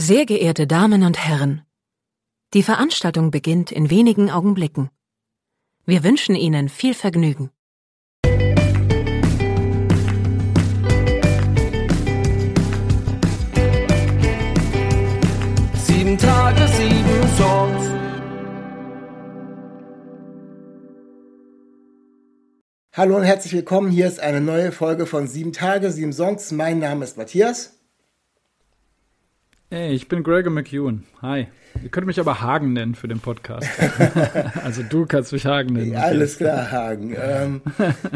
Sehr geehrte Damen und Herren, die Veranstaltung beginnt in wenigen Augenblicken. Wir wünschen Ihnen viel Vergnügen. Sieben Tage, sieben Songs. Hallo und herzlich willkommen. Hier ist eine neue Folge von Sieben Tage, sieben Songs. Mein Name ist Matthias. Hey, ich bin Gregor McEwen. Hi. Ihr könnt mich aber Hagen nennen für den Podcast. also du kannst mich Hagen nennen. Ja, alles klar, Hagen. Ähm,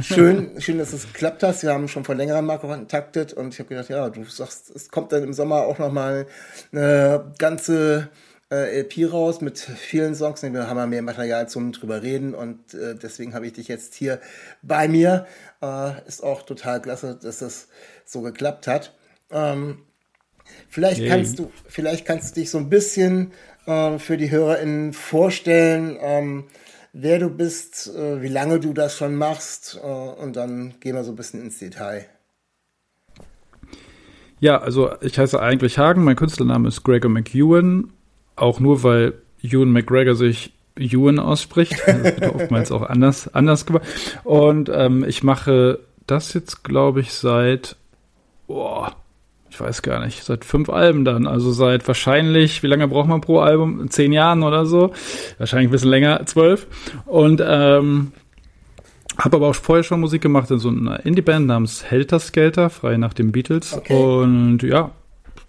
schön, schön, dass es geklappt hast. Wir haben schon vor längerem mal kontaktet und ich habe gedacht, ja, du sagst, es kommt dann im Sommer auch noch mal eine ganze äh, LP raus mit vielen Songs. Wir haben ja mehr Material zum drüber reden und äh, deswegen habe ich dich jetzt hier bei mir. Äh, ist auch total klasse, dass das so geklappt hat. Ähm, Vielleicht yeah. kannst du, vielleicht kannst du dich so ein bisschen äh, für die HörerInnen vorstellen, ähm, wer du bist, äh, wie lange du das schon machst äh, und dann gehen wir so ein bisschen ins Detail. Ja, also ich heiße eigentlich Hagen, mein Künstlername ist Gregor McEwen, auch nur weil Ewan McGregor sich Ewan ausspricht. Das wird oftmals auch anders, anders gemacht. Und ähm, ich mache das jetzt, glaube ich, seit boah, ich weiß gar nicht, seit fünf Alben dann. Also seit wahrscheinlich, wie lange braucht man pro Album? Zehn Jahren oder so. Wahrscheinlich ein bisschen länger, zwölf. Und ähm, habe aber auch vorher schon Musik gemacht in so einer Indie-Band namens Helter Skelter, frei nach den Beatles. Okay. Und ja,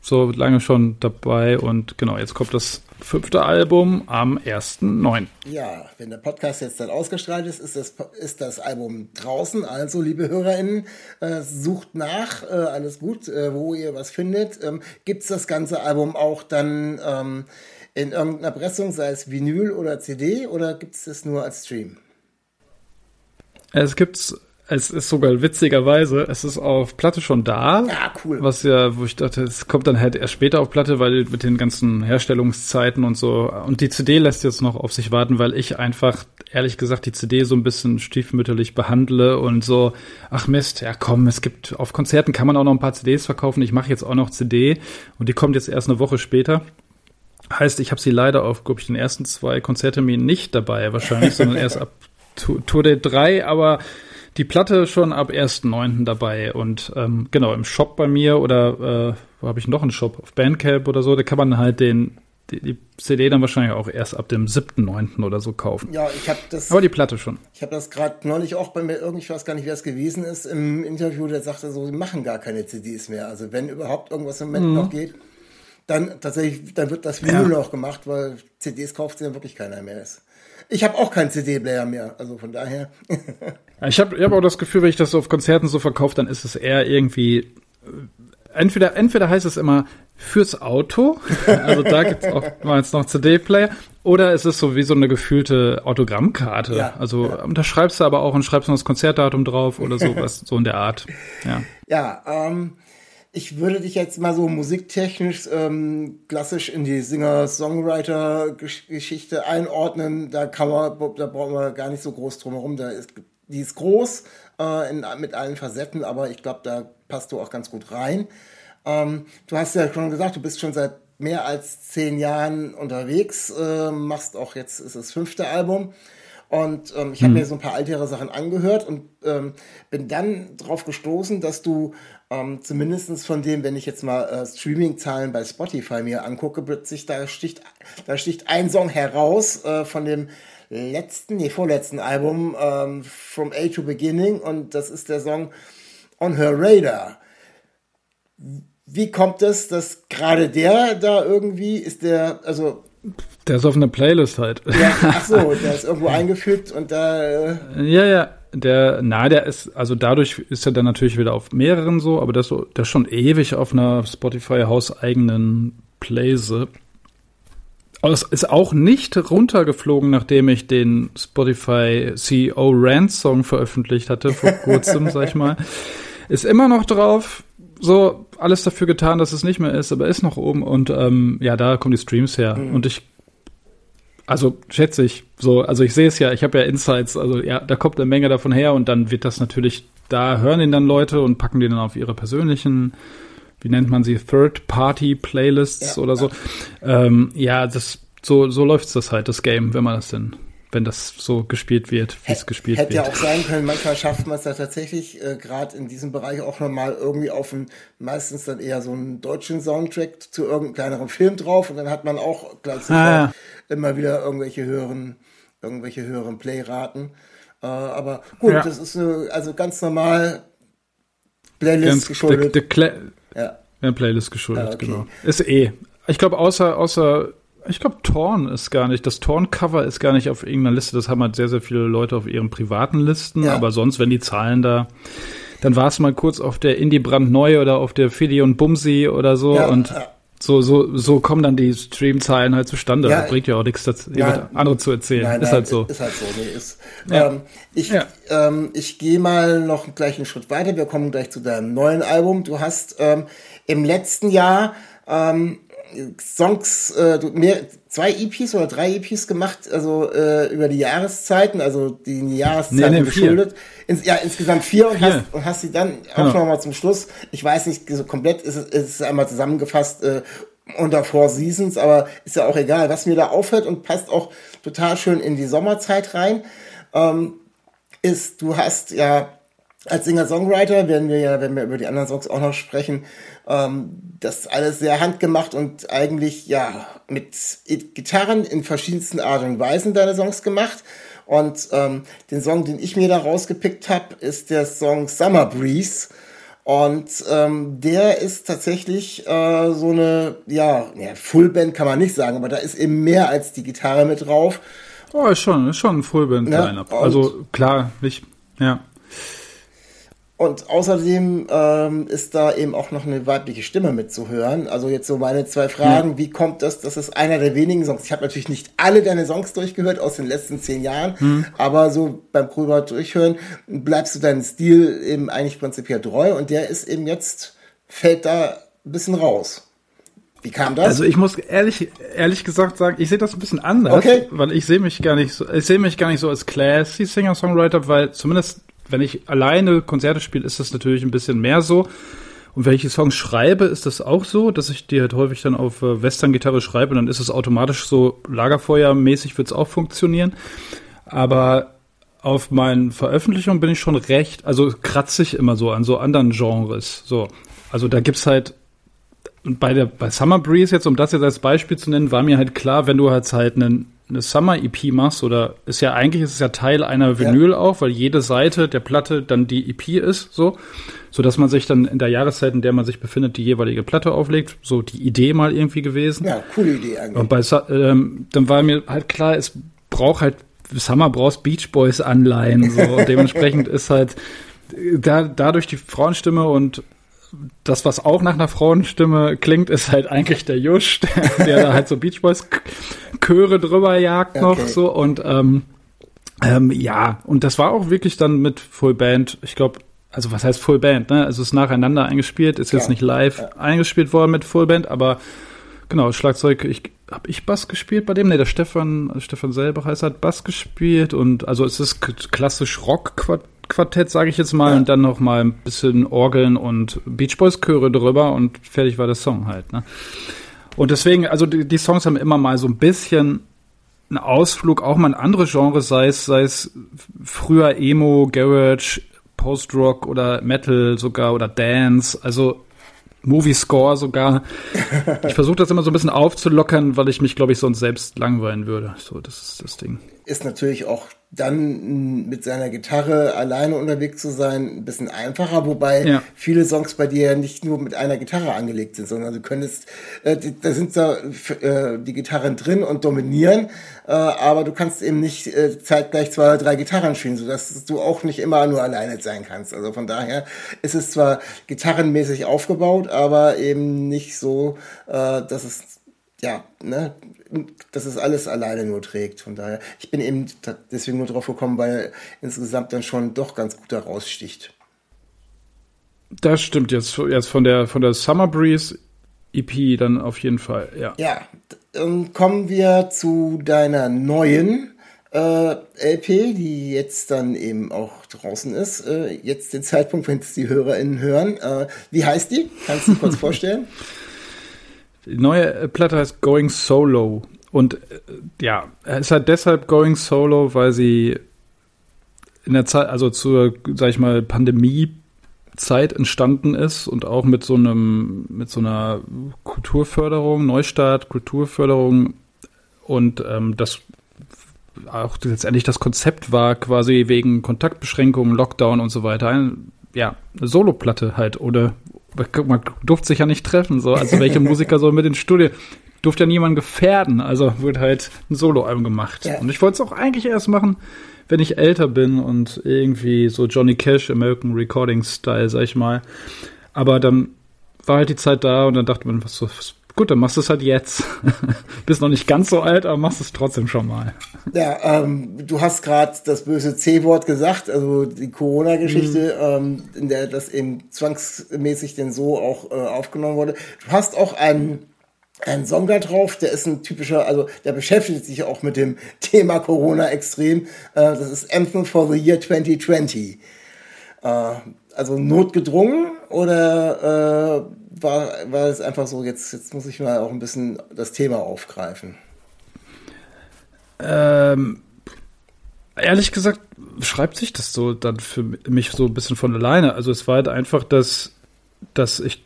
so lange schon dabei. Und genau, jetzt kommt das fünfte Album am 1.9. Ja, wenn der Podcast jetzt dann ausgestrahlt ist, ist das, ist das Album draußen. Also, liebe HörerInnen, äh, sucht nach, äh, alles gut, äh, wo ihr was findet. Ähm, Gibt es das ganze Album auch dann ähm, in irgendeiner Pressung, sei es Vinyl oder CD, oder gibt es das nur als Stream? Es gibt's es ist sogar witzigerweise, es ist auf Platte schon da. Ja, cool. Was ja, wo ich dachte, es kommt dann halt erst später auf Platte, weil mit den ganzen Herstellungszeiten und so. Und die CD lässt jetzt noch auf sich warten, weil ich einfach, ehrlich gesagt, die CD so ein bisschen stiefmütterlich behandle und so, ach Mist, ja komm, es gibt, auf Konzerten kann man auch noch ein paar CDs verkaufen. Ich mache jetzt auch noch CD und die kommt jetzt erst eine Woche später. Heißt, ich habe sie leider auf, glaube ich, den ersten zwei Konzertterminen nicht dabei, wahrscheinlich, sondern erst ab Tour Day 3, aber die Platte schon ab 1.9. dabei und ähm, genau im Shop bei mir oder äh, wo habe ich noch einen Shop auf Bandcamp oder so, da kann man halt den die, die CD dann wahrscheinlich auch erst ab dem 7.9. oder so kaufen. Ja, ich habe das. Aber die Platte schon. Ich habe das gerade neulich auch bei mir, irgendwie, ich weiß gar nicht, wer es gewesen ist, im Interview, der sagte so, sie machen gar keine CDs mehr. Also wenn überhaupt irgendwas im Moment mhm. noch geht, dann tatsächlich, dann wird das Vinyl ja. noch gemacht, weil CDs kauft ja wirklich keiner mehr. Ich habe auch keinen CD-Player mehr, also von daher. ich habe ich hab auch das Gefühl, wenn ich das so auf Konzerten so verkaufe, dann ist es eher irgendwie äh, entweder entweder heißt es immer fürs Auto, also da gibt es auch mal jetzt noch CD-Player, oder es ist so wie so eine gefühlte Autogrammkarte. Ja, also ja. da schreibst du aber auch und schreibst noch das Konzertdatum drauf oder sowas, so in der Art. Ja, ja ähm, ich würde dich jetzt mal so musiktechnisch ähm, klassisch in die Singer-Songwriter-Geschichte einordnen. Da kann man, da brauchen wir gar nicht so groß drum herum. Da ist, die ist groß äh, in, mit allen Facetten, aber ich glaube, da passt du auch ganz gut rein. Ähm, du hast ja schon gesagt, du bist schon seit mehr als zehn Jahren unterwegs, äh, machst auch jetzt ist das fünfte Album. Und ähm, ich habe hm. mir so ein paar ältere Sachen angehört und ähm, bin dann darauf gestoßen, dass du ähm, zumindest von dem, wenn ich jetzt mal äh, Streaming-Zahlen bei Spotify mir angucke, plötzlich da sticht, da sticht ein Song heraus äh, von dem letzten, nee, vorletzten Album ähm, From A to Beginning und das ist der Song On Her Radar. Wie kommt es, dass gerade der da irgendwie ist der, also der ist auf einer Playlist halt. Ja, ach so, der ist irgendwo eingefügt und da. Äh ja, ja. Der, na, der ist, also dadurch ist er dann natürlich wieder auf mehreren so, aber der ist, so, der ist schon ewig auf einer Spotify hauseigenen Playse. Aber es ist auch nicht runtergeflogen, nachdem ich den Spotify CEO Rant Song veröffentlicht hatte, vor kurzem, sag ich mal. Ist immer noch drauf, so alles dafür getan, dass es nicht mehr ist, aber ist noch oben und ähm, ja, da kommen die Streams her. Mhm. Und ich also schätze ich so, also ich sehe es ja, ich habe ja Insights, also ja, da kommt eine Menge davon her und dann wird das natürlich, da hören ihn dann Leute und packen den dann auf ihre persönlichen wie nennt man sie, Third-Party-Playlists ja, oder so. Ja, ähm, ja das, so, so läuft das halt, das Game, wenn man das denn wenn das so gespielt wird, wie es gespielt hätte wird. Hätte ja auch sein können, manchmal schafft man es da tatsächlich, äh, gerade in diesem Bereich auch nochmal irgendwie auf einen, meistens dann eher so einen deutschen Soundtrack zu irgendeinem kleineren Film drauf und dann hat man auch gleich ah, ja. immer wieder irgendwelche höheren, irgendwelche höheren Playraten. Äh, aber gut, ja. das ist eine, also ganz normal Playlist ganz, geschuldet. De, de ja. ja, Playlist geschuldet, ah, okay. genau. Ist eh. Ich glaube, außer, außer ich glaube, Torn ist gar nicht. Das Torn-Cover ist gar nicht auf irgendeiner Liste. Das haben halt sehr, sehr viele Leute auf ihren privaten Listen. Ja. Aber sonst, wenn die Zahlen da, dann war es mal kurz auf der Indie brandneu oder auf der Fidi und Bumsi oder so. Ja, und ja. so, so, so kommen dann die Streamzahlen halt zustande. Ja, das bringt ja auch nichts, das ja, andere zu erzählen. Nein, ist nein, halt so. Ist halt so. Nee, ist, ähm, ich ähm, ich gehe mal noch gleich einen Schritt weiter. Wir kommen gleich zu deinem neuen Album. Du hast ähm, im letzten Jahr ähm, Songs, äh, mehr, zwei EPs oder drei EPs gemacht, also äh, über die Jahreszeiten, also die Jahreszeiten nee, nee, geschuldet. Ins, ja, insgesamt vier und, vier. Hast, und hast sie dann genau. auch noch mal zum Schluss, ich weiß nicht, so komplett ist es ist einmal zusammengefasst äh, unter Four Seasons, aber ist ja auch egal, was mir da auffällt und passt auch total schön in die Sommerzeit rein, ähm, ist, du hast ja als Singer-Songwriter, werden wir ja, wenn wir über die anderen Songs auch noch sprechen, ähm, das alles sehr handgemacht und eigentlich ja mit Gitarren in verschiedensten Art und Weisen deine Songs gemacht. Und ähm, den Song, den ich mir da rausgepickt habe, ist der Song Summer Breeze. Und ähm, der ist tatsächlich äh, so eine, ja, ja, Fullband kann man nicht sagen, aber da ist eben mehr als die Gitarre mit drauf. Oh, ist schon, ist schon ein Fullband-Line-Up. Ja, also klar, nicht, ja. Und außerdem ähm, ist da eben auch noch eine weibliche Stimme mitzuhören. Also jetzt so meine zwei Fragen. Ja. Wie kommt das? Das ist einer der wenigen Songs. Ich habe natürlich nicht alle deine Songs durchgehört aus den letzten zehn Jahren, hm. aber so beim Prober durchhören bleibst du deinem Stil eben eigentlich prinzipiell treu und der ist eben jetzt, fällt da ein bisschen raus. Wie kam das? Also ich muss ehrlich, ehrlich gesagt sagen, ich sehe das ein bisschen anders, okay. weil ich sehe mich gar nicht so, ich sehe mich gar nicht so als classy Singer-Songwriter, weil zumindest wenn ich alleine Konzerte spiele, ist das natürlich ein bisschen mehr so. Und wenn ich die Songs schreibe, ist das auch so, dass ich die halt häufig dann auf äh, Western-Gitarre schreibe und dann ist es automatisch so Lagerfeuermäßig wird es auch funktionieren. Aber auf meinen Veröffentlichungen bin ich schon recht, also kratze ich immer so an so anderen Genres. So. Also da gibt's halt bei der bei Summer Breeze jetzt, um das jetzt als Beispiel zu nennen, war mir halt klar, wenn du halt halt einen eine Summer EP machst oder ist ja eigentlich ist es ja Teil einer Vinyl ja. auch, weil jede Seite der Platte dann die EP ist, so, so dass man sich dann in der Jahreszeit, in der man sich befindet, die jeweilige Platte auflegt, so die Idee mal irgendwie gewesen. Ja, coole Idee eigentlich. Und bei ähm, dann war mir halt klar, es braucht halt Summer brauchst Beach Boys Anleihen so und dementsprechend ist halt da dadurch die Frauenstimme und das, was auch nach einer Frauenstimme klingt, ist halt eigentlich der Jusch, der, der da halt so Beach Boys Chöre drüber jagt noch okay. so und ähm, ähm, ja, und das war auch wirklich dann mit Full Band, ich glaube, also was heißt Full Band, ne? Also es ist nacheinander eingespielt, ist ja. jetzt nicht live ja. eingespielt worden mit Full Band, aber genau, Schlagzeug, ich habe ich Bass gespielt bei dem? Ne, der Stefan, Stefan selber heißt hat Bass gespielt und also es ist klassisch Rock Quartett, sage ich jetzt mal, ja. und dann noch mal ein bisschen Orgeln und Beach Boys Chöre drüber und fertig war der Song halt. Ne? Und deswegen, also die, die Songs haben immer mal so ein bisschen einen Ausflug, auch mal in andere Genres, sei es, sei es früher Emo, Garage, Post-Rock oder Metal sogar oder Dance, also Movie Score sogar. Ich versuche das immer so ein bisschen aufzulockern, weil ich mich, glaube ich, sonst selbst langweilen würde. So, das ist das Ding. Ist natürlich auch dann mit seiner Gitarre alleine unterwegs zu sein, ein bisschen einfacher, wobei ja. viele Songs bei dir nicht nur mit einer Gitarre angelegt sind, sondern du könntest, äh, da sind da äh, die Gitarren drin und dominieren, äh, aber du kannst eben nicht äh, zeitgleich zwei oder drei Gitarren spielen, sodass du auch nicht immer nur alleine sein kannst. Also von daher ist es zwar gitarrenmäßig aufgebaut, aber eben nicht so, äh, dass es ja, ne, dass es alles alleine nur trägt. Von daher, ich bin eben deswegen nur drauf gekommen, weil er insgesamt dann schon doch ganz gut heraussticht. Das stimmt jetzt, jetzt von der von der Summer Breeze EP dann auf jeden Fall, ja. Ja, dann kommen wir zu deiner neuen äh, LP, die jetzt dann eben auch draußen ist. Äh, jetzt den Zeitpunkt, wenn es die HörerInnen hören. Äh, wie heißt die? Kannst du kurz vorstellen? Die neue Platte heißt Going Solo. Und äh, ja, ist halt deshalb Going Solo, weil sie in der Zeit, also zur, sag ich mal, Pandemie-Zeit entstanden ist und auch mit so einem, mit so einer Kulturförderung, Neustart, Kulturförderung und ähm, das auch letztendlich das Konzept war quasi wegen Kontaktbeschränkungen, Lockdown und so weiter, ein, ja, eine Soloplatte halt oder man durfte sich ja nicht treffen, so, also welche Musiker soll mit ins Studio? Durfte ja niemand gefährden, also wurde halt ein Soloalbum gemacht. Ja. Und ich wollte es auch eigentlich erst machen, wenn ich älter bin und irgendwie so Johnny Cash, American Recording Style, sag ich mal. Aber dann war halt die Zeit da und dann dachte man, was, was Gut, dann machst du es halt jetzt. Bist noch nicht ganz so alt, aber machst es trotzdem schon mal. Ja, ähm, du hast gerade das böse C-Wort gesagt, also die Corona-Geschichte, mhm. ähm, in der das eben zwangsmäßig denn so auch äh, aufgenommen wurde. Du hast auch einen einen Song da drauf, der ist ein typischer, also der beschäftigt sich auch mit dem Thema Corona extrem. Äh, das ist Anthem for the Year 2020. Äh, also notgedrungen oder äh, war, war es einfach so, jetzt, jetzt muss ich mal auch ein bisschen das Thema aufgreifen. Ähm, ehrlich gesagt, schreibt sich das so dann für mich so ein bisschen von alleine. Also es war halt einfach, dass, dass ich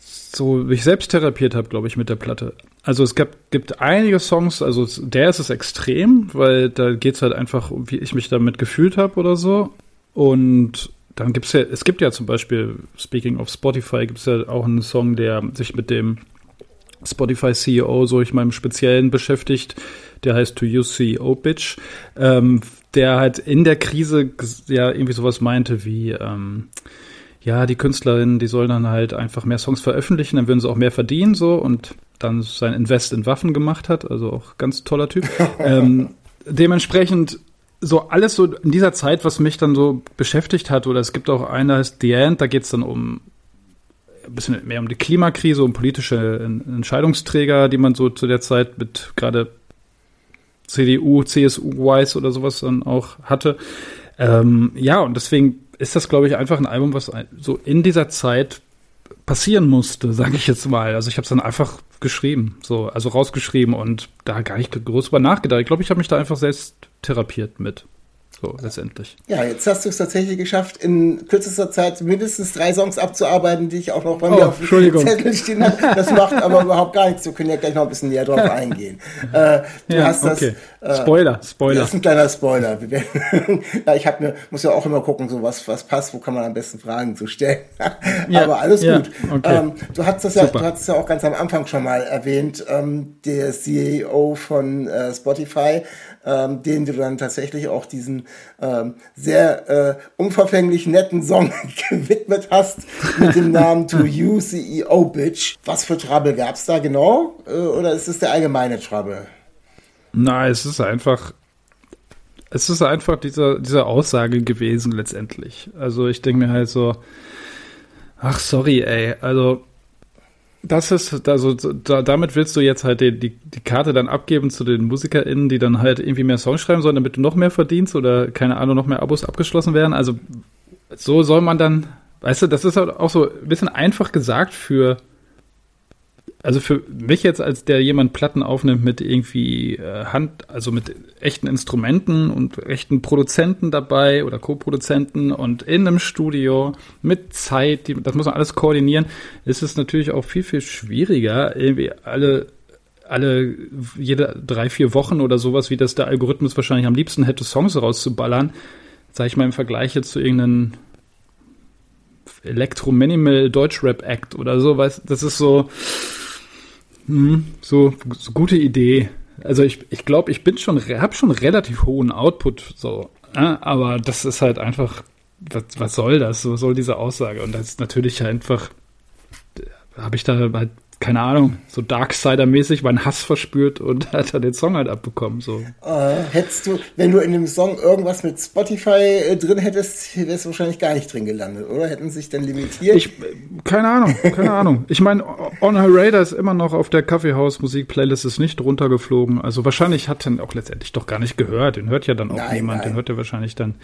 so mich selbst therapiert habe, glaube ich, mit der Platte. Also es gab, gibt einige Songs, also der ist es extrem, weil da geht es halt einfach, wie ich mich damit gefühlt habe oder so. Und dann gibt es ja, es gibt ja zum Beispiel, speaking of Spotify, gibt es ja auch einen Song, der sich mit dem Spotify CEO so ich meinem Speziellen beschäftigt, der heißt To You CEO Bitch, ähm, der halt in der Krise ja irgendwie sowas meinte wie, ähm, ja, die Künstlerinnen, die sollen dann halt einfach mehr Songs veröffentlichen, dann würden sie auch mehr verdienen, so und dann sein Invest in Waffen gemacht hat, also auch ganz toller Typ. ähm, dementsprechend so alles so in dieser Zeit, was mich dann so beschäftigt hat, oder es gibt auch einer, heißt The End, da geht es dann um ein bisschen mehr um die Klimakrise, um politische Entscheidungsträger, die man so zu der Zeit mit gerade CDU, CSU-Wise oder sowas dann auch hatte. Ähm, ja, und deswegen ist das, glaube ich, einfach ein Album, was so in dieser Zeit passieren musste, sage ich jetzt mal. Also ich habe es dann einfach geschrieben, so also rausgeschrieben und da gar nicht groß über nachgedacht. Ich glaube, ich habe mich da einfach selbst therapiert mit. So, letztendlich. Ja, jetzt hast du es tatsächlich geschafft, in kürzester Zeit mindestens drei Songs abzuarbeiten, die ich auch noch bei mir oh, auf dem Zettel stehen habe. Das macht aber überhaupt gar nichts. Wir können ja gleich noch ein bisschen näher drauf eingehen. Äh, du ja, hast das. Äh, Spoiler, Spoiler. Das ist ein kleiner Spoiler. ja, ich hab mir, muss ja auch immer gucken, so was, was passt, wo kann man am besten Fragen zu stellen. ja, aber alles gut. Okay. Ähm, du hast das ja, Super. du hast es ja auch ganz am Anfang schon mal erwähnt, ähm, der CEO von äh, Spotify ähm, den du dann tatsächlich auch diesen ähm, sehr äh, unverfänglich netten Song gewidmet hast mit dem Namen To You CEO Bitch. Was für Trouble gab es da genau? Äh, oder ist es der allgemeine Trouble? Nein, es ist einfach es ist einfach dieser, diese Aussage gewesen letztendlich. Also ich denke mir halt so, ach sorry, ey, also das ist, also da, damit willst du jetzt halt die, die, die Karte dann abgeben zu den MusikerInnen, die dann halt irgendwie mehr Songs schreiben sollen, damit du noch mehr verdienst oder keine Ahnung, noch mehr Abos abgeschlossen werden. Also so soll man dann, weißt du, das ist halt auch so ein bisschen einfach gesagt für also für mich jetzt, als der jemand Platten aufnimmt mit irgendwie äh, Hand, also mit echten Instrumenten und echten Produzenten dabei oder Co-Produzenten und in einem Studio mit Zeit, das muss man alles koordinieren, ist es natürlich auch viel, viel schwieriger, irgendwie alle alle jede drei, vier Wochen oder sowas, wie das der Algorithmus wahrscheinlich am liebsten hätte, Songs rauszuballern, sag ich mal im Vergleich jetzt zu irgendeinem Elektro-Minimal Deutsch-Rap-Act oder so, weißt das ist so, hm, so, so gute Idee. Also ich, ich glaube, ich bin schon, habe schon relativ hohen Output, so. Ja, aber das ist halt einfach, was, was soll das? So soll diese Aussage? Und das ist natürlich einfach, habe ich da halt keine Ahnung, so Darksider-mäßig meinen Hass verspürt und hat dann den Song halt abbekommen. So. Äh, hättest du, wenn du in dem Song irgendwas mit Spotify äh, drin hättest, wärst du wahrscheinlich gar nicht drin gelandet, oder? Hätten sich dann limitiert? Ich, keine Ahnung, keine Ahnung. Ich meine, On Her Radar ist immer noch auf der Kaffeehaus-Musik-Playlist ist nicht runtergeflogen. Also wahrscheinlich hat dann auch letztendlich doch gar nicht gehört. Den hört ja dann auch nein, niemand. Nein. Den hört ja wahrscheinlich dann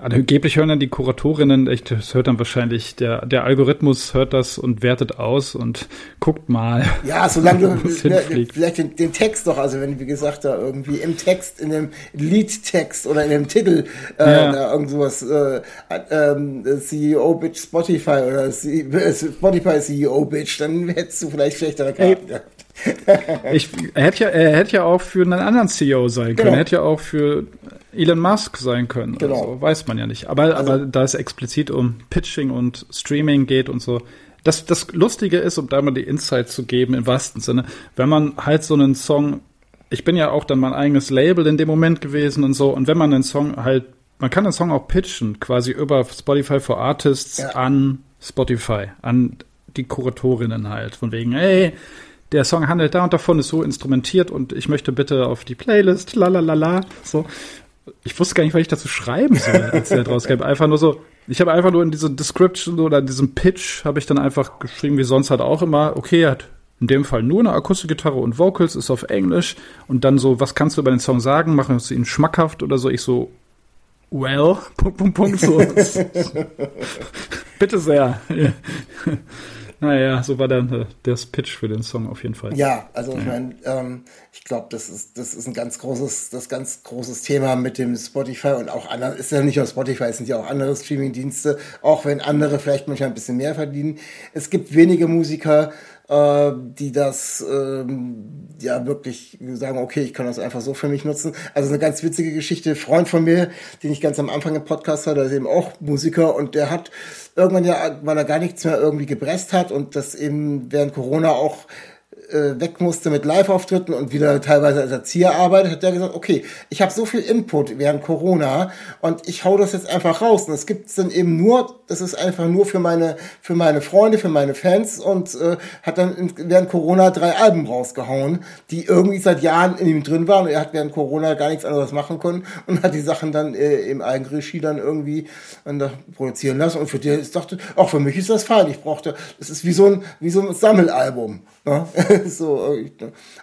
Angeblich hören dann die Kuratorinnen, echt, das hört dann wahrscheinlich, der, der Algorithmus hört das und wertet aus und guckt mal. Ja, solange du ne, vielleicht den, den, Text doch, also wenn, wie gesagt, da irgendwie im Text, in dem Liedtext oder in dem Titel äh, ja. da irgend sowas äh, ähm, CEO Bitch Spotify oder äh, Spotify CEO Bitch, dann hättest du vielleicht schlechtere Karten gehabt. ich, er hätte ja, er hätte ja auch für einen anderen CEO sein können. Genau. Er hätte ja auch für Elon Musk sein können. Genau. So, weiß man ja nicht. Aber, also, aber da es explizit um Pitching und Streaming geht und so. Das, das Lustige ist, um da mal die Insights zu geben, im wahrsten Sinne, wenn man halt so einen Song, ich bin ja auch dann mein eigenes Label in dem Moment gewesen und so, und wenn man einen Song halt, man kann einen Song auch pitchen, quasi über Spotify for Artists ja. an Spotify, an die Kuratorinnen halt, von wegen, ey, der Song handelt da und davon, ist so instrumentiert und ich möchte bitte auf die Playlist, la la la la, so ich wusste gar nicht, was ich dazu schreiben soll, als der rauskam. Einfach nur so, ich habe einfach nur in dieser Description oder in diesem Pitch habe ich dann einfach geschrieben, wie sonst halt auch immer, okay, er hat in dem Fall nur eine Akustikgitarre und Vocals, ist auf Englisch und dann so, was kannst du über den Song sagen? Machen wir ihn schmackhaft oder so? Ich so, well, Punkt, Punkt, Punkt, so. Bitte sehr. Naja, so war dann äh, der Pitch für den Song auf jeden Fall. Ja, also ich meine, ähm, ich glaube, das ist, das ist ein ganz großes, das ganz großes Thema mit dem Spotify und auch anderen, ist ja nicht nur Spotify, es sind ja auch andere Streaming-Dienste, auch wenn andere vielleicht manchmal ein bisschen mehr verdienen. Es gibt wenige Musiker, äh, die das ähm, ja wirklich sagen, okay, ich kann das einfach so für mich nutzen. Also eine ganz witzige Geschichte, Freund von mir, den ich ganz am Anfang im Podcast hatte, der ist eben auch Musiker und der hat irgendwann ja, weil er gar nichts mehr irgendwie gepresst hat und das eben während Corona auch äh, weg musste mit Live-Auftritten und wieder teilweise als Erzieher arbeitet, hat der gesagt, okay, ich habe so viel Input während Corona und ich hau das jetzt einfach raus. Und es gibt dann eben nur, das ist einfach nur für meine, für meine Freunde, für meine Fans und äh, hat dann in, während Corona drei Alben rausgehauen, die irgendwie seit Jahren in ihm drin waren. Und er hat während Corona gar nichts anderes machen können und hat die Sachen dann äh, im Eigenregie dann irgendwie äh, produzieren lassen. Und für die ich dachte, auch für mich ist das fein. Ich brauchte, das ist wie so ein, wie so ein Sammelalbum. Ne? so, äh,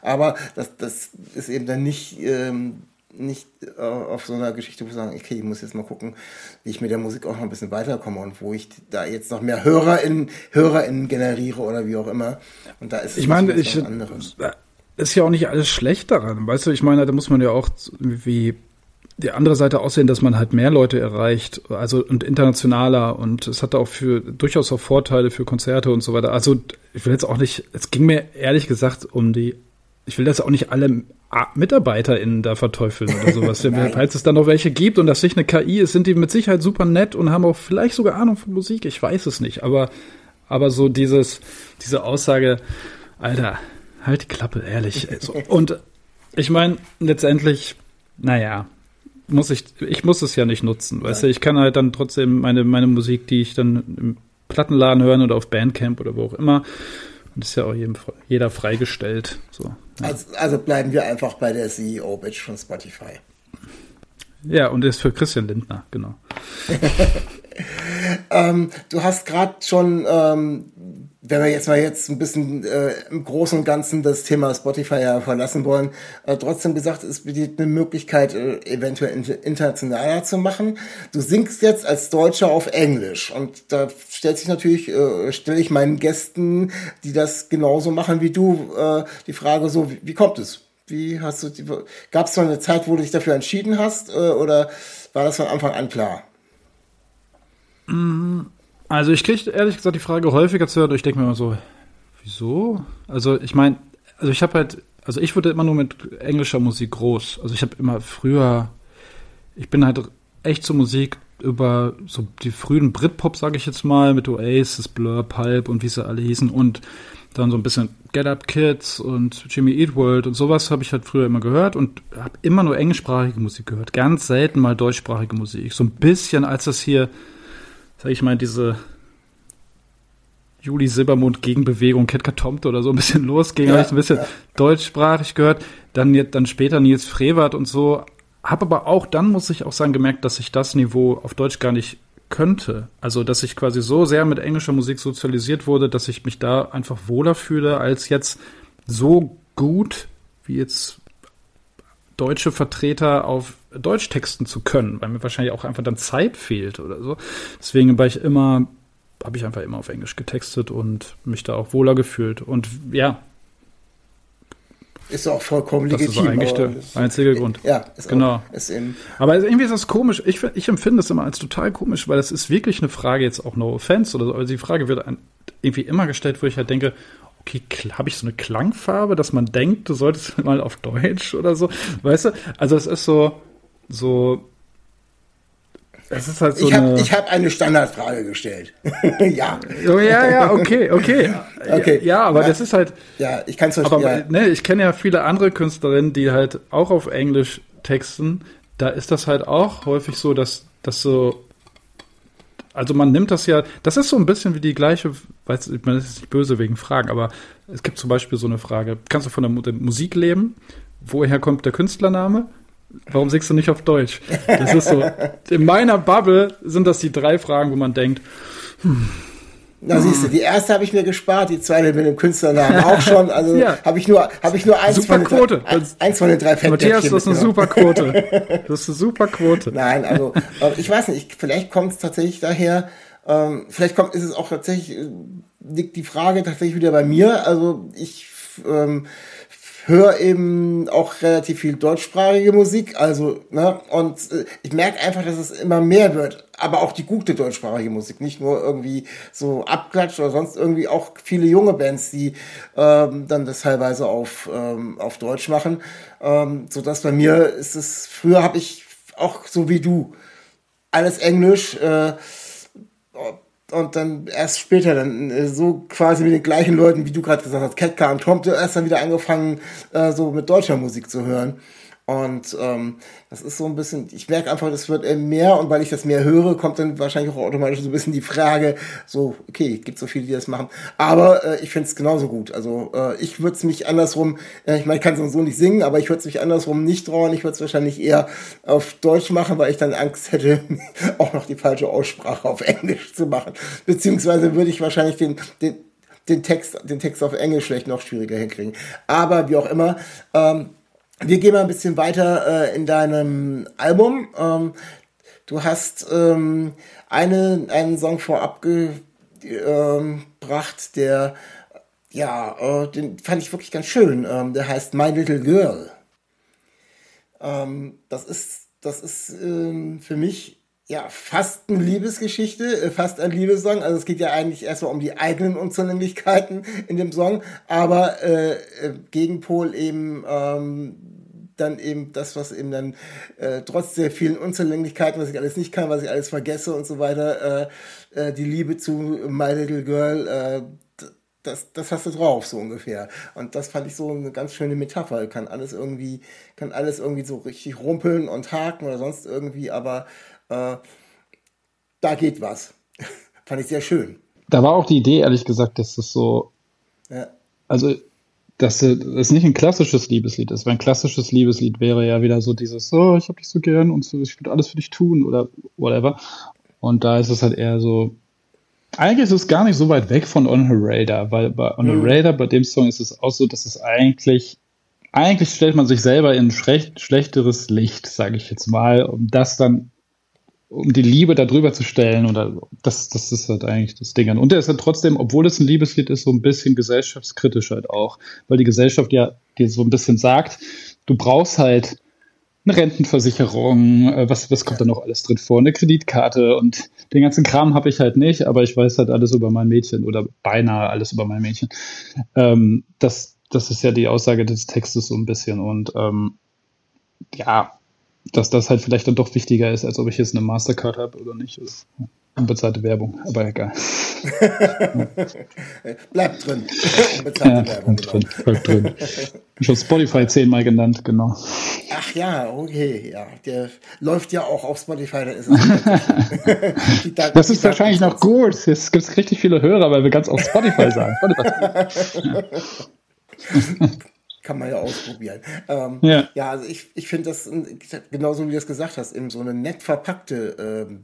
aber das, das ist eben dann nicht, ähm, nicht äh, auf so einer Geschichte, wo ich sage, okay, ich muss jetzt mal gucken, wie ich mit der Musik auch noch ein bisschen weiterkomme und wo ich da jetzt noch mehr HörerInnen, HörerInnen generiere oder wie auch immer. Und da ist es ich meine, ich, ist ja auch nicht alles schlecht daran. Weißt du, ich meine, da muss man ja auch wie die andere Seite aussehen, dass man halt mehr Leute erreicht, also und internationaler und es hat auch für durchaus auch Vorteile für Konzerte und so weiter. Also ich will jetzt auch nicht, es ging mir ehrlich gesagt um die, ich will das auch nicht alle MitarbeiterInnen da verteufeln oder sowas. Falls es da noch welche gibt und das sich eine KI ist, sind die mit Sicherheit super nett und haben auch vielleicht sogar Ahnung von Musik. Ich weiß es nicht, aber aber so dieses diese Aussage, Alter, halt die Klappe, ehrlich. Und ich meine letztendlich, naja, muss ich, ich muss es ja nicht nutzen, weißt du, ich kann halt dann trotzdem meine, meine Musik, die ich dann im Plattenladen hören oder auf Bandcamp oder wo auch immer, und ist ja auch jedem, jeder freigestellt, so. Ja. Also, also bleiben wir einfach bei der CEO-Bitch von Spotify. Ja, und ist für Christian Lindner, genau. ähm, du hast gerade schon ähm, wenn wir jetzt mal jetzt ein bisschen äh, im Großen und Ganzen das Thema Spotify ja verlassen wollen, äh, trotzdem gesagt, es bietet eine Möglichkeit, äh, eventuell internationaler zu machen. Du singst jetzt als Deutscher auf Englisch und da stellt sich natürlich, äh, stelle ich meinen Gästen, die das genauso machen wie du, äh, die Frage so, wie, wie kommt es? Wie hast du, gab es so eine Zeit, wo du dich dafür entschieden hast äh, oder war das von Anfang an klar? Mm also ich kriege ehrlich gesagt die Frage häufiger zu hören und ich denke mir immer so, wieso? Also ich meine, also ich habe halt, also ich wurde immer nur mit englischer Musik groß. Also ich habe immer früher, ich bin halt echt zur Musik über so die frühen Britpop, sage ich jetzt mal, mit Oasis, Blur, Pulp und wie sie alle hießen und dann so ein bisschen Get Up Kids und Jimmy Eat World und sowas habe ich halt früher immer gehört und habe immer nur englischsprachige Musik gehört. Ganz selten mal deutschsprachige Musik. So ein bisschen, als das hier sag ich mal, diese Juli Silbermond Gegenbewegung, Ketka Tomte oder so ein bisschen losging, ja, habe ich ein bisschen ja. deutschsprachig gehört. Dann, dann später Nils Frevert und so. Habe aber auch, dann muss ich auch sagen, gemerkt, dass ich das Niveau auf Deutsch gar nicht könnte. Also, dass ich quasi so sehr mit englischer Musik sozialisiert wurde, dass ich mich da einfach wohler fühle, als jetzt so gut wie jetzt deutsche Vertreter auf Deutsch texten zu können, weil mir wahrscheinlich auch einfach dann Zeit fehlt oder so. Deswegen war ich immer, habe ich einfach immer auf Englisch getextet und mich da auch wohler gefühlt. Und ja. Ist auch vollkommen legitim. Das ist eigentlich der einzige Grund. Ja, ist genau. Auch, ist eben aber irgendwie ist das komisch. Ich, ich empfinde es immer als total komisch, weil es ist wirklich eine Frage, jetzt auch no offense oder so, aber die Frage wird irgendwie immer gestellt, wo ich halt denke, okay, habe ich so eine Klangfarbe, dass man denkt, du solltest mal auf Deutsch oder so, weißt du? Also es ist so, so, es ist halt so ich habe eine, hab eine Standardfrage gestellt. ja. Oh, ja, ja, okay, okay. okay. Ja, aber ja. das ist halt. Ja, ich kann es verstehen. Aber ja. ne, ich kenne ja viele andere Künstlerinnen, die halt auch auf Englisch texten. Da ist das halt auch häufig so, dass, dass so also man nimmt das ja, das ist so ein bisschen wie die gleiche, weiß ich, man ist nicht böse wegen Fragen, aber es gibt zum Beispiel so eine Frage, kannst du von der Musik leben? Woher kommt der Künstlername? Warum singst du nicht auf Deutsch? Das ist so, in meiner Bubble sind das die drei Fragen, wo man denkt, hm, na siehst du, die erste habe ich mir gespart, die zweite mit dem Künstlernamen auch schon. Also ja. habe ich nur, habe ich nur eins super von den Quote. Drei, eins von den drei Fettnäpfchen. Matthias, das ist eine super Quote. Das ist eine super Quote. Nein, also äh, ich weiß nicht, vielleicht kommt es tatsächlich daher, ähm, vielleicht kommt, ist es auch tatsächlich, äh, liegt die Frage tatsächlich wieder bei mir. Also ich ähm, höre eben auch relativ viel deutschsprachige Musik, also, ne, und äh, ich merke einfach, dass es immer mehr wird, aber auch die gute deutschsprachige Musik, nicht nur irgendwie so abklatscht oder sonst irgendwie auch viele junge Bands, die ähm, dann das teilweise auf, ähm, auf Deutsch machen, ähm, so dass bei mir ist es, früher habe ich auch so wie du, alles Englisch, äh, und dann erst später dann äh, so quasi mit den gleichen Leuten, wie du gerade gesagt hast, Ketka und Tomte, erst dann wieder angefangen, äh, so mit deutscher Musik zu hören. Und ähm, das ist so ein bisschen, ich merke einfach, das wird mehr und weil ich das mehr höre, kommt dann wahrscheinlich auch automatisch so ein bisschen die Frage, so, okay, gibt so viele, die das machen. Aber äh, ich finde es genauso gut. Also äh, ich würde es mich andersrum, äh, ich meine, ich kann es so nicht singen, aber ich würde es mich andersrum nicht trauen. Ich würde es wahrscheinlich eher auf Deutsch machen, weil ich dann Angst hätte, auch noch die falsche Aussprache auf Englisch zu machen. Beziehungsweise würde ich wahrscheinlich den, den, den Text, den Text auf Englisch vielleicht noch schwieriger hinkriegen. Aber wie auch immer, ähm, wir gehen mal ein bisschen weiter äh, in deinem Album. Ähm, du hast ähm, eine, einen Song vorab gebracht, der, ja, äh, den fand ich wirklich ganz schön. Ähm, der heißt My Little Girl. Ähm, das ist, das ist ähm, für mich ja, fast eine Liebesgeschichte, äh, fast ein Liebessong. Also es geht ja eigentlich erstmal um die eigenen Unzulänglichkeiten in dem Song, aber äh, äh, Gegenpol eben ähm, dann eben das, was eben dann äh, trotz der vielen Unzulänglichkeiten, was ich alles nicht kann, was ich alles vergesse und so weiter, äh, äh, die Liebe zu My Little Girl, äh, das, das hast du drauf, so ungefähr. Und das fand ich so eine ganz schöne Metapher. Kann alles irgendwie, kann alles irgendwie so richtig rumpeln und haken oder sonst irgendwie, aber äh, da geht was. Fand ich sehr schön. Da war auch die Idee, ehrlich gesagt, dass das so. Ja. Also, dass es nicht ein klassisches Liebeslied ist, weil ein klassisches Liebeslied wäre ja wieder so dieses, oh, ich hab dich so gern und so, ich würde alles für dich tun oder whatever. Und da ist es halt eher so, eigentlich ist es gar nicht so weit weg von On Her Radar, weil bei On Her mhm. Radar, bei dem Song ist es auch so, dass es eigentlich, eigentlich stellt man sich selber in ein schlecht, schlechteres Licht, sage ich jetzt mal, um das dann um die Liebe da drüber zu stellen oder das, das ist halt eigentlich das Ding. Und der ist halt trotzdem, obwohl es ein Liebeslied ist, so ein bisschen gesellschaftskritisch halt auch, weil die Gesellschaft ja dir so ein bisschen sagt, du brauchst halt eine Rentenversicherung, äh, was, was kommt da noch alles drin vor, eine Kreditkarte und den ganzen Kram habe ich halt nicht, aber ich weiß halt alles über mein Mädchen oder beinahe alles über mein Mädchen. Ähm, das, das ist ja die Aussage des Textes so ein bisschen und ähm, ja, dass das halt vielleicht dann doch wichtiger ist, als ob ich jetzt eine Mastercard habe oder nicht. Unbezahlte Werbung, aber egal. Bleibt drin. Unbezahlte ja, Werbung. Bleibt drin, bleibt drin. Schon Spotify zehnmal genannt, genau. Ach ja, okay, ja. Der läuft ja auch auf Spotify, da ist es. Daten, das ist wahrscheinlich noch gut. Jetzt gibt es richtig viele Hörer, weil wir ganz auf Spotify sagen. kann man ja ausprobieren. Ähm, ja. ja, also ich, ich finde das genauso wie du es gesagt hast, eben so eine nett verpackte ähm,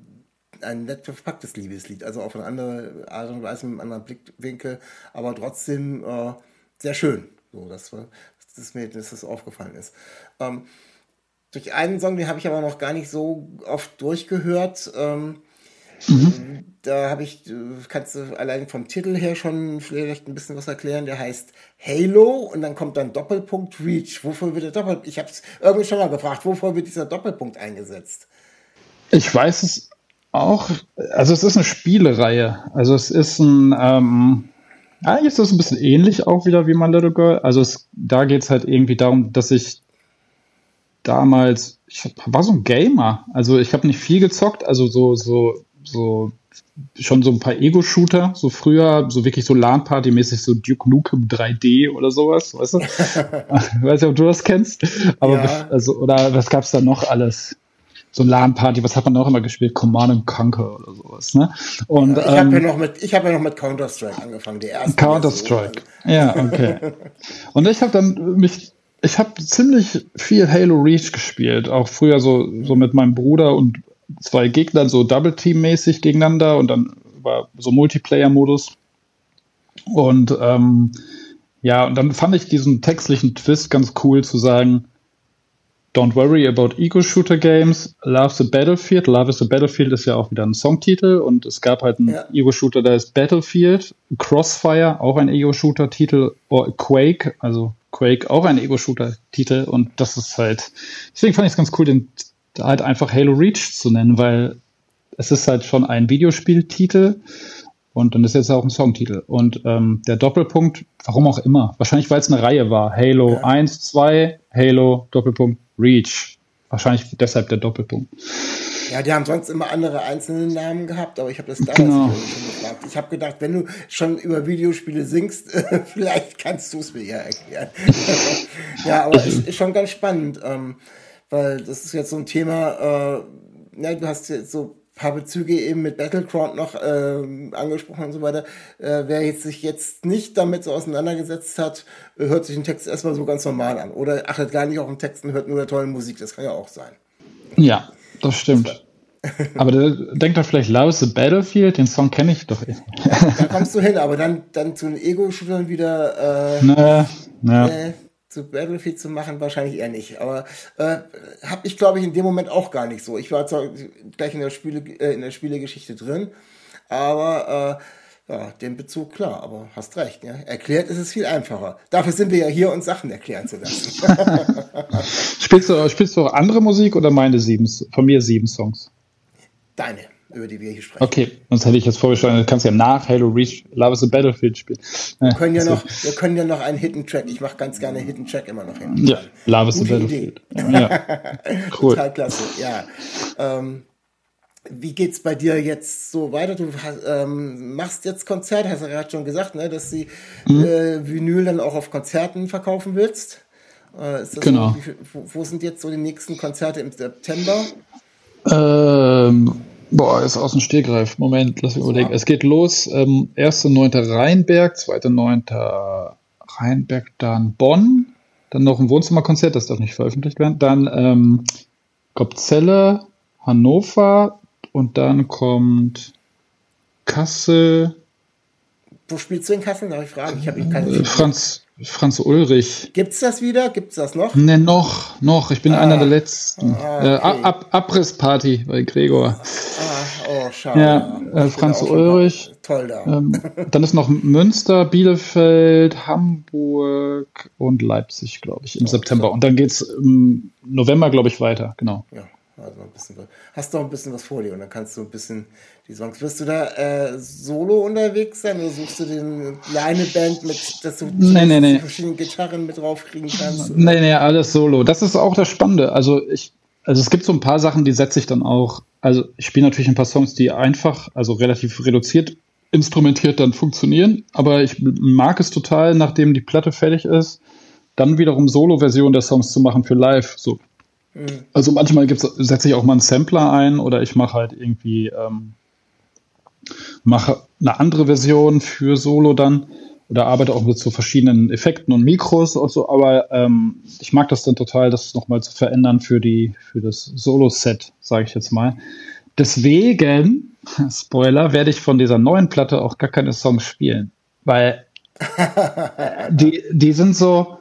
ein nett verpacktes Liebeslied, also auf eine andere Art und Weise, mit einem anderen Blickwinkel, aber trotzdem äh, sehr schön. So, dass, dass mir dass das aufgefallen ist. Ähm, durch einen Song, den habe ich aber noch gar nicht so oft durchgehört. Ähm, mhm. Da habe ich, kannst du allein vom Titel her schon vielleicht ein bisschen was erklären. Der heißt Halo und dann kommt dann Doppelpunkt Reach. Wofür wird der Doppelpunkt? Ich habe es irgendwie schon mal gefragt, wofür wird dieser Doppelpunkt eingesetzt? Ich weiß es auch, also es ist eine Spielereihe. Also es ist ein, ähm, eigentlich ist das ein bisschen ähnlich auch wieder wie My Little Girl. Also es, da geht es halt irgendwie darum, dass ich damals, ich war so ein Gamer. Also ich habe nicht viel gezockt, also so, so, so schon so ein paar Ego-Shooter, so früher, so wirklich so LAN-Party-mäßig, so Duke Nukem 3D oder sowas, weißt du? ich weiß nicht, ob du das kennst, aber ja. also, oder was gab's da noch alles? so LAN-Party, was hat man auch immer gespielt? Command and Conquer oder sowas, ne? Und, ja, ich habe ähm, ja noch mit, ich habe ja noch mit Counter-Strike angefangen, die erste. Counter-Strike, ja, okay. Und ich habe dann mich, ich habe ziemlich viel Halo Reach gespielt, auch früher so, so mit meinem Bruder und zwei Gegnern so Double-Team-mäßig gegeneinander und dann war so Multiplayer-Modus. Und ähm, ja, und dann fand ich diesen textlichen Twist ganz cool zu sagen, Don't Worry About Ego Shooter Games, Love the Battlefield. Love is the Battlefield ist ja auch wieder ein Songtitel und es gab halt einen ja. Ego Shooter, der ist Battlefield. Crossfire, auch ein Ego Shooter Titel. Or Quake, also Quake, auch ein Ego Shooter Titel und das ist halt, deswegen fand ich es ganz cool, den halt einfach Halo Reach zu nennen, weil es ist halt schon ein Videospieltitel und dann ist jetzt auch ein Songtitel. Und ähm, der Doppelpunkt, warum auch immer, wahrscheinlich weil es eine Reihe war. Halo ja. 1, 2, Halo, Doppelpunkt, Reach. Wahrscheinlich deshalb der Doppelpunkt. Ja, die haben sonst immer andere einzelne Namen gehabt, aber ich habe das damals genau. schon gefragt. Ich habe gedacht, wenn du schon über Videospiele singst, vielleicht kannst du es mir ja erklären. ja, aber ist, ist, schon ganz spannend, ähm, weil das ist jetzt so ein Thema, äh, ja, du hast jetzt so paar Bezüge eben mit Battleground noch äh, angesprochen und so weiter. Äh, wer jetzt sich jetzt nicht damit so auseinandergesetzt hat, hört sich den Text erstmal so ganz normal an. Oder achtet gar nicht auf den Text und hört nur der tollen Musik. Das kann ja auch sein. Ja, das stimmt. aber denkt doch vielleicht Love the Battlefield, den Song kenne ich doch eh. da kommst du hin, aber dann, dann zu den Ego-Shootern wieder. Äh, ne, ne zu Battlefield zu machen, wahrscheinlich eher nicht. Aber äh, habe ich, glaube ich, in dem Moment auch gar nicht so. Ich war zwar gleich in der, Spiele, äh, in der Spielegeschichte drin, aber äh, ja, den Bezug klar, aber hast recht. Ja? Erklärt ist es viel einfacher. Dafür sind wir ja hier, uns Sachen erklären zu lassen. spielst, du, spielst du auch andere Musik oder meine sieben, von mir sieben Songs? Deine über die wir hier sprechen. Okay, sonst hätte ich jetzt vorgeschlagen, du kannst ja nach Halo Reach Love is a Battlefield spielen. Wir können ja, noch, wir können ja noch einen Hidden Track. Ich mache ganz gerne Hidden Track immer noch hin. Ja, Love is a Battlefield. Ja. cool. Total klasse, ja. Ähm, wie geht's bei dir jetzt so weiter? Du ähm, machst jetzt Konzert, hast du gerade schon gesagt, ne, dass du mhm. äh, Vinyl dann auch auf Konzerten verkaufen willst. Äh, genau. So, wo, wo, sind jetzt so die nächsten Konzerte im September? Ähm, Boah, ist aus dem Stegreif. Moment, lass mich überlegen. Es geht los. Ähm, 1.9. Rheinberg, 2.9. Rheinberg, dann Bonn. Dann noch ein Wohnzimmerkonzert, das darf nicht veröffentlicht werden. Dann ähm, Kopzelle, Hannover und dann kommt Kassel. Wo spielst du in Kassel? Darf ich fragen? Ich habe ihn keine. Äh, Franz, Franz Ulrich. Gibt's das wieder? Gibt's das noch? Ne, noch, noch. Ich bin ah, einer der letzten. Ah, okay. äh, Ab Abrissparty bei Gregor. Ah, oh, schade. Ja, äh, Franz Ulrich. Toll da. Ähm, dann ist noch Münster, Bielefeld, Hamburg und Leipzig, glaube ich, im oh, September. So. Und dann geht's im November, glaube ich, weiter. Genau. Ja. Also ein bisschen, hast du noch ein bisschen was vor dir und dann kannst du ein bisschen die Songs. Wirst du da äh, solo unterwegs sein oder suchst du den kleine Band mit, dass du nee, nee, nee. verschiedene Gitarren mit draufkriegen kannst? Oder? Nee, nee, alles solo. Das ist auch das Spannende. Also ich also es gibt so ein paar Sachen, die setze ich dann auch, also ich spiele natürlich ein paar Songs, die einfach, also relativ reduziert instrumentiert dann funktionieren, aber ich mag es total, nachdem die Platte fertig ist, dann wiederum Solo-Version der Songs zu machen für live. So. Mhm. Also manchmal setze ich auch mal einen Sampler ein oder ich mache halt irgendwie ähm, mache eine andere Version für Solo dann oder arbeite auch mit so verschiedenen Effekten und Mikros und so, aber ähm, ich mag das dann total, das nochmal zu verändern für die, für das Solo-Set, sage ich jetzt mal. Deswegen, Spoiler, werde ich von dieser neuen Platte auch gar keine Songs spielen, weil die, die sind so,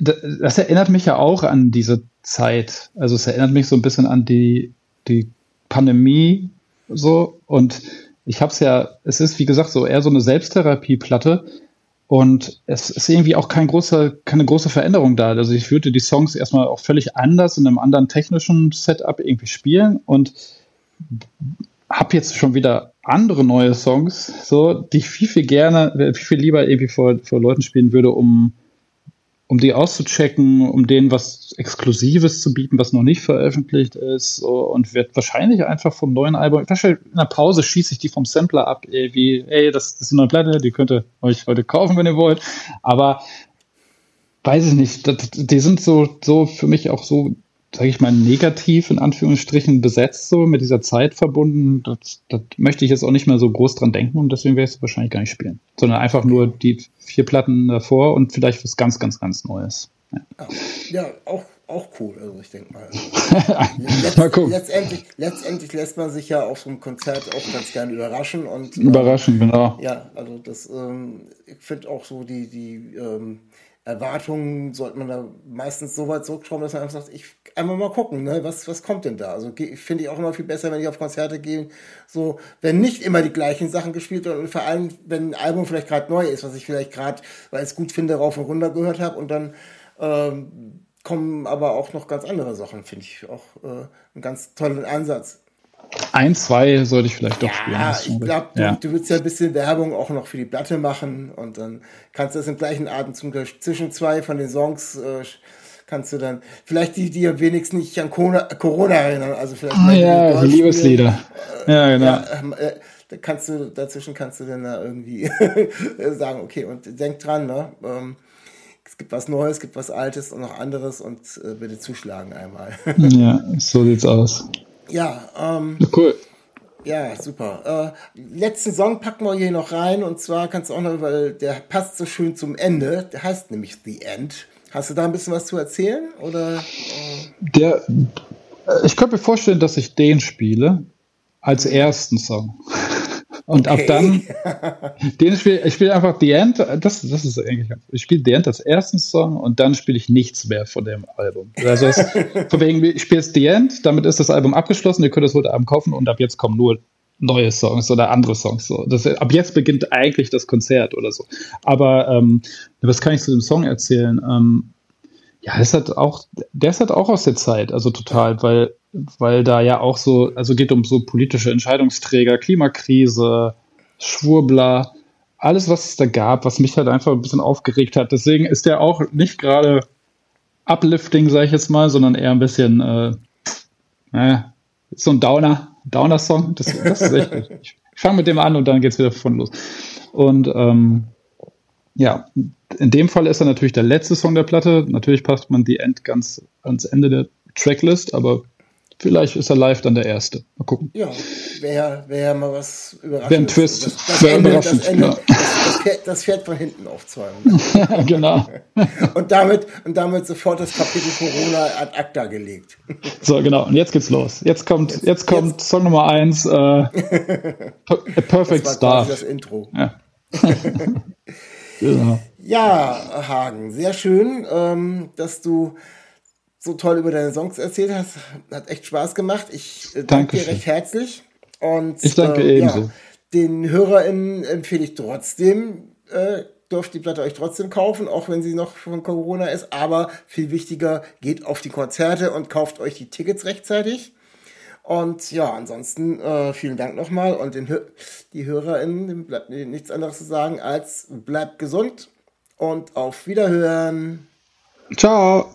das erinnert mich ja auch an diese Zeit. Also es erinnert mich so ein bisschen an die, die Pandemie so und ich habe es ja, es ist wie gesagt so eher so eine Selbsttherapieplatte und es ist irgendwie auch kein großer, keine große Veränderung da. Also ich würde die Songs erstmal auch völlig anders in einem anderen technischen Setup irgendwie spielen und habe jetzt schon wieder andere neue Songs, so die ich viel viel gerne, viel viel lieber irgendwie vor, vor Leuten spielen würde, um um die auszuchecken, um denen was Exklusives zu bieten, was noch nicht veröffentlicht ist und wird wahrscheinlich einfach vom neuen Album, in der Pause schieße ich die vom Sampler ab, ey, wie, ey, das, das ist eine neue Platte, die könnt ihr euch heute kaufen, wenn ihr wollt, aber weiß ich nicht, das, die sind so, so für mich auch so sage ich mal, negativ in Anführungsstrichen besetzt, so mit dieser Zeit verbunden. Das, das möchte ich jetzt auch nicht mehr so groß dran denken und deswegen werde ich es wahrscheinlich gar nicht spielen. Sondern einfach nur die vier Platten davor und vielleicht was ganz, ganz, ganz Neues. Ja, ja auch, auch cool, also ich denke mal. Letzt, mal gucken. Letztendlich, letztendlich lässt man sich ja auf so einem Konzert auch ganz gerne überraschen und überraschen, ähm, genau. Ja, also das, ähm, ich finde auch so die, die ähm, Erwartungen sollte man da meistens so weit zurückschrauben, dass man einfach sagt, ich einmal mal gucken, ne, was, was kommt denn da? Also finde ich auch immer viel besser, wenn ich auf Konzerte gehe, so, wenn nicht immer die gleichen Sachen gespielt werden und vor allem, wenn ein Album vielleicht gerade neu ist, was ich vielleicht gerade, weil ich es gut finde, rauf und runter gehört habe und dann ähm, kommen aber auch noch ganz andere Sachen, finde ich auch äh, einen ganz tollen Ansatz. Ein, zwei sollte ich vielleicht doch spielen. Ja, ich glaube, du, ja. du willst ja ein bisschen Werbung auch noch für die Platte machen und dann kannst du das im gleichen Atemzug zwischen zwei von den Songs äh, kannst du dann vielleicht die, die am wenigsten nicht an Corona erinnern, also vielleicht ah, ja, die Liebeslieder. Äh, ja, genau. Ja, ähm, äh, da kannst du dazwischen kannst du dann da irgendwie sagen, okay, und denk dran, ne? Ähm, es gibt was Neues, es gibt was Altes und noch anderes und äh, bitte zuschlagen einmal. ja, so sieht's aus. Ja, ähm, cool. Ja, super. Äh, letzten Song packen wir hier noch rein und zwar kannst du auch noch, weil der passt so schön zum Ende. Der heißt nämlich The End. Hast du da ein bisschen was zu erzählen? Oder, äh? Der, äh, ich könnte mir vorstellen, dass ich den spiele als ersten Song. Und okay. ab dann, den spiel, ich spiele einfach The End, das, das ist eigentlich, ich spiele The End als ersten Song und dann spiele ich nichts mehr von dem Album. Also es, von wegen, ich spiele jetzt The End, damit ist das Album abgeschlossen, ihr könnt es heute Abend kaufen und ab jetzt kommen nur neue Songs oder andere Songs. So. Das, ab jetzt beginnt eigentlich das Konzert oder so. Aber ähm, was kann ich zu dem Song erzählen? Ähm, ja, das hat auch, der ist halt auch aus der Zeit, also total, weil weil da ja auch so, also geht um so politische Entscheidungsträger, Klimakrise, Schwurbler, alles, was es da gab, was mich halt einfach ein bisschen aufgeregt hat. Deswegen ist der auch nicht gerade uplifting, sage ich jetzt mal, sondern eher ein bisschen, äh, naja, so ein Downer, Downer-Song. Das, das ist echt. Ich fange mit dem an und dann geht's wieder von los. Und ähm, ja, in dem Fall ist er natürlich der letzte Song der Platte. Natürlich passt man die End ganz ans Ende der Tracklist, aber Vielleicht ist er live dann der Erste. Mal gucken. Ja, wäre wär mal was überraschend. Wäre ein Twist. Das, das, Ende, das, Ende, das, das, fährt, das fährt von hinten auf zwei. genau. und, damit, und damit sofort das Kapitel Corona ad acta gelegt. so, genau. Und jetzt geht's los. Jetzt kommt, jetzt, jetzt kommt jetzt. Song Nummer eins. Äh, A Perfect das Star. Das Intro. Ja. genau. Ja, Hagen, sehr schön, ähm, dass du so toll über deine Songs erzählt hast. Hat echt Spaß gemacht. Ich äh, danke dir recht herzlich. Und, ich danke äh, ebenso. Ja, den HörerInnen empfehle ich trotzdem, äh, dürft die Platte euch trotzdem kaufen, auch wenn sie noch von Corona ist. Aber viel wichtiger, geht auf die Konzerte und kauft euch die Tickets rechtzeitig. Und ja, ansonsten äh, vielen Dank nochmal und den, die HörerInnen bleibt mir nichts anderes zu sagen als bleibt gesund und auf Wiederhören. Ciao.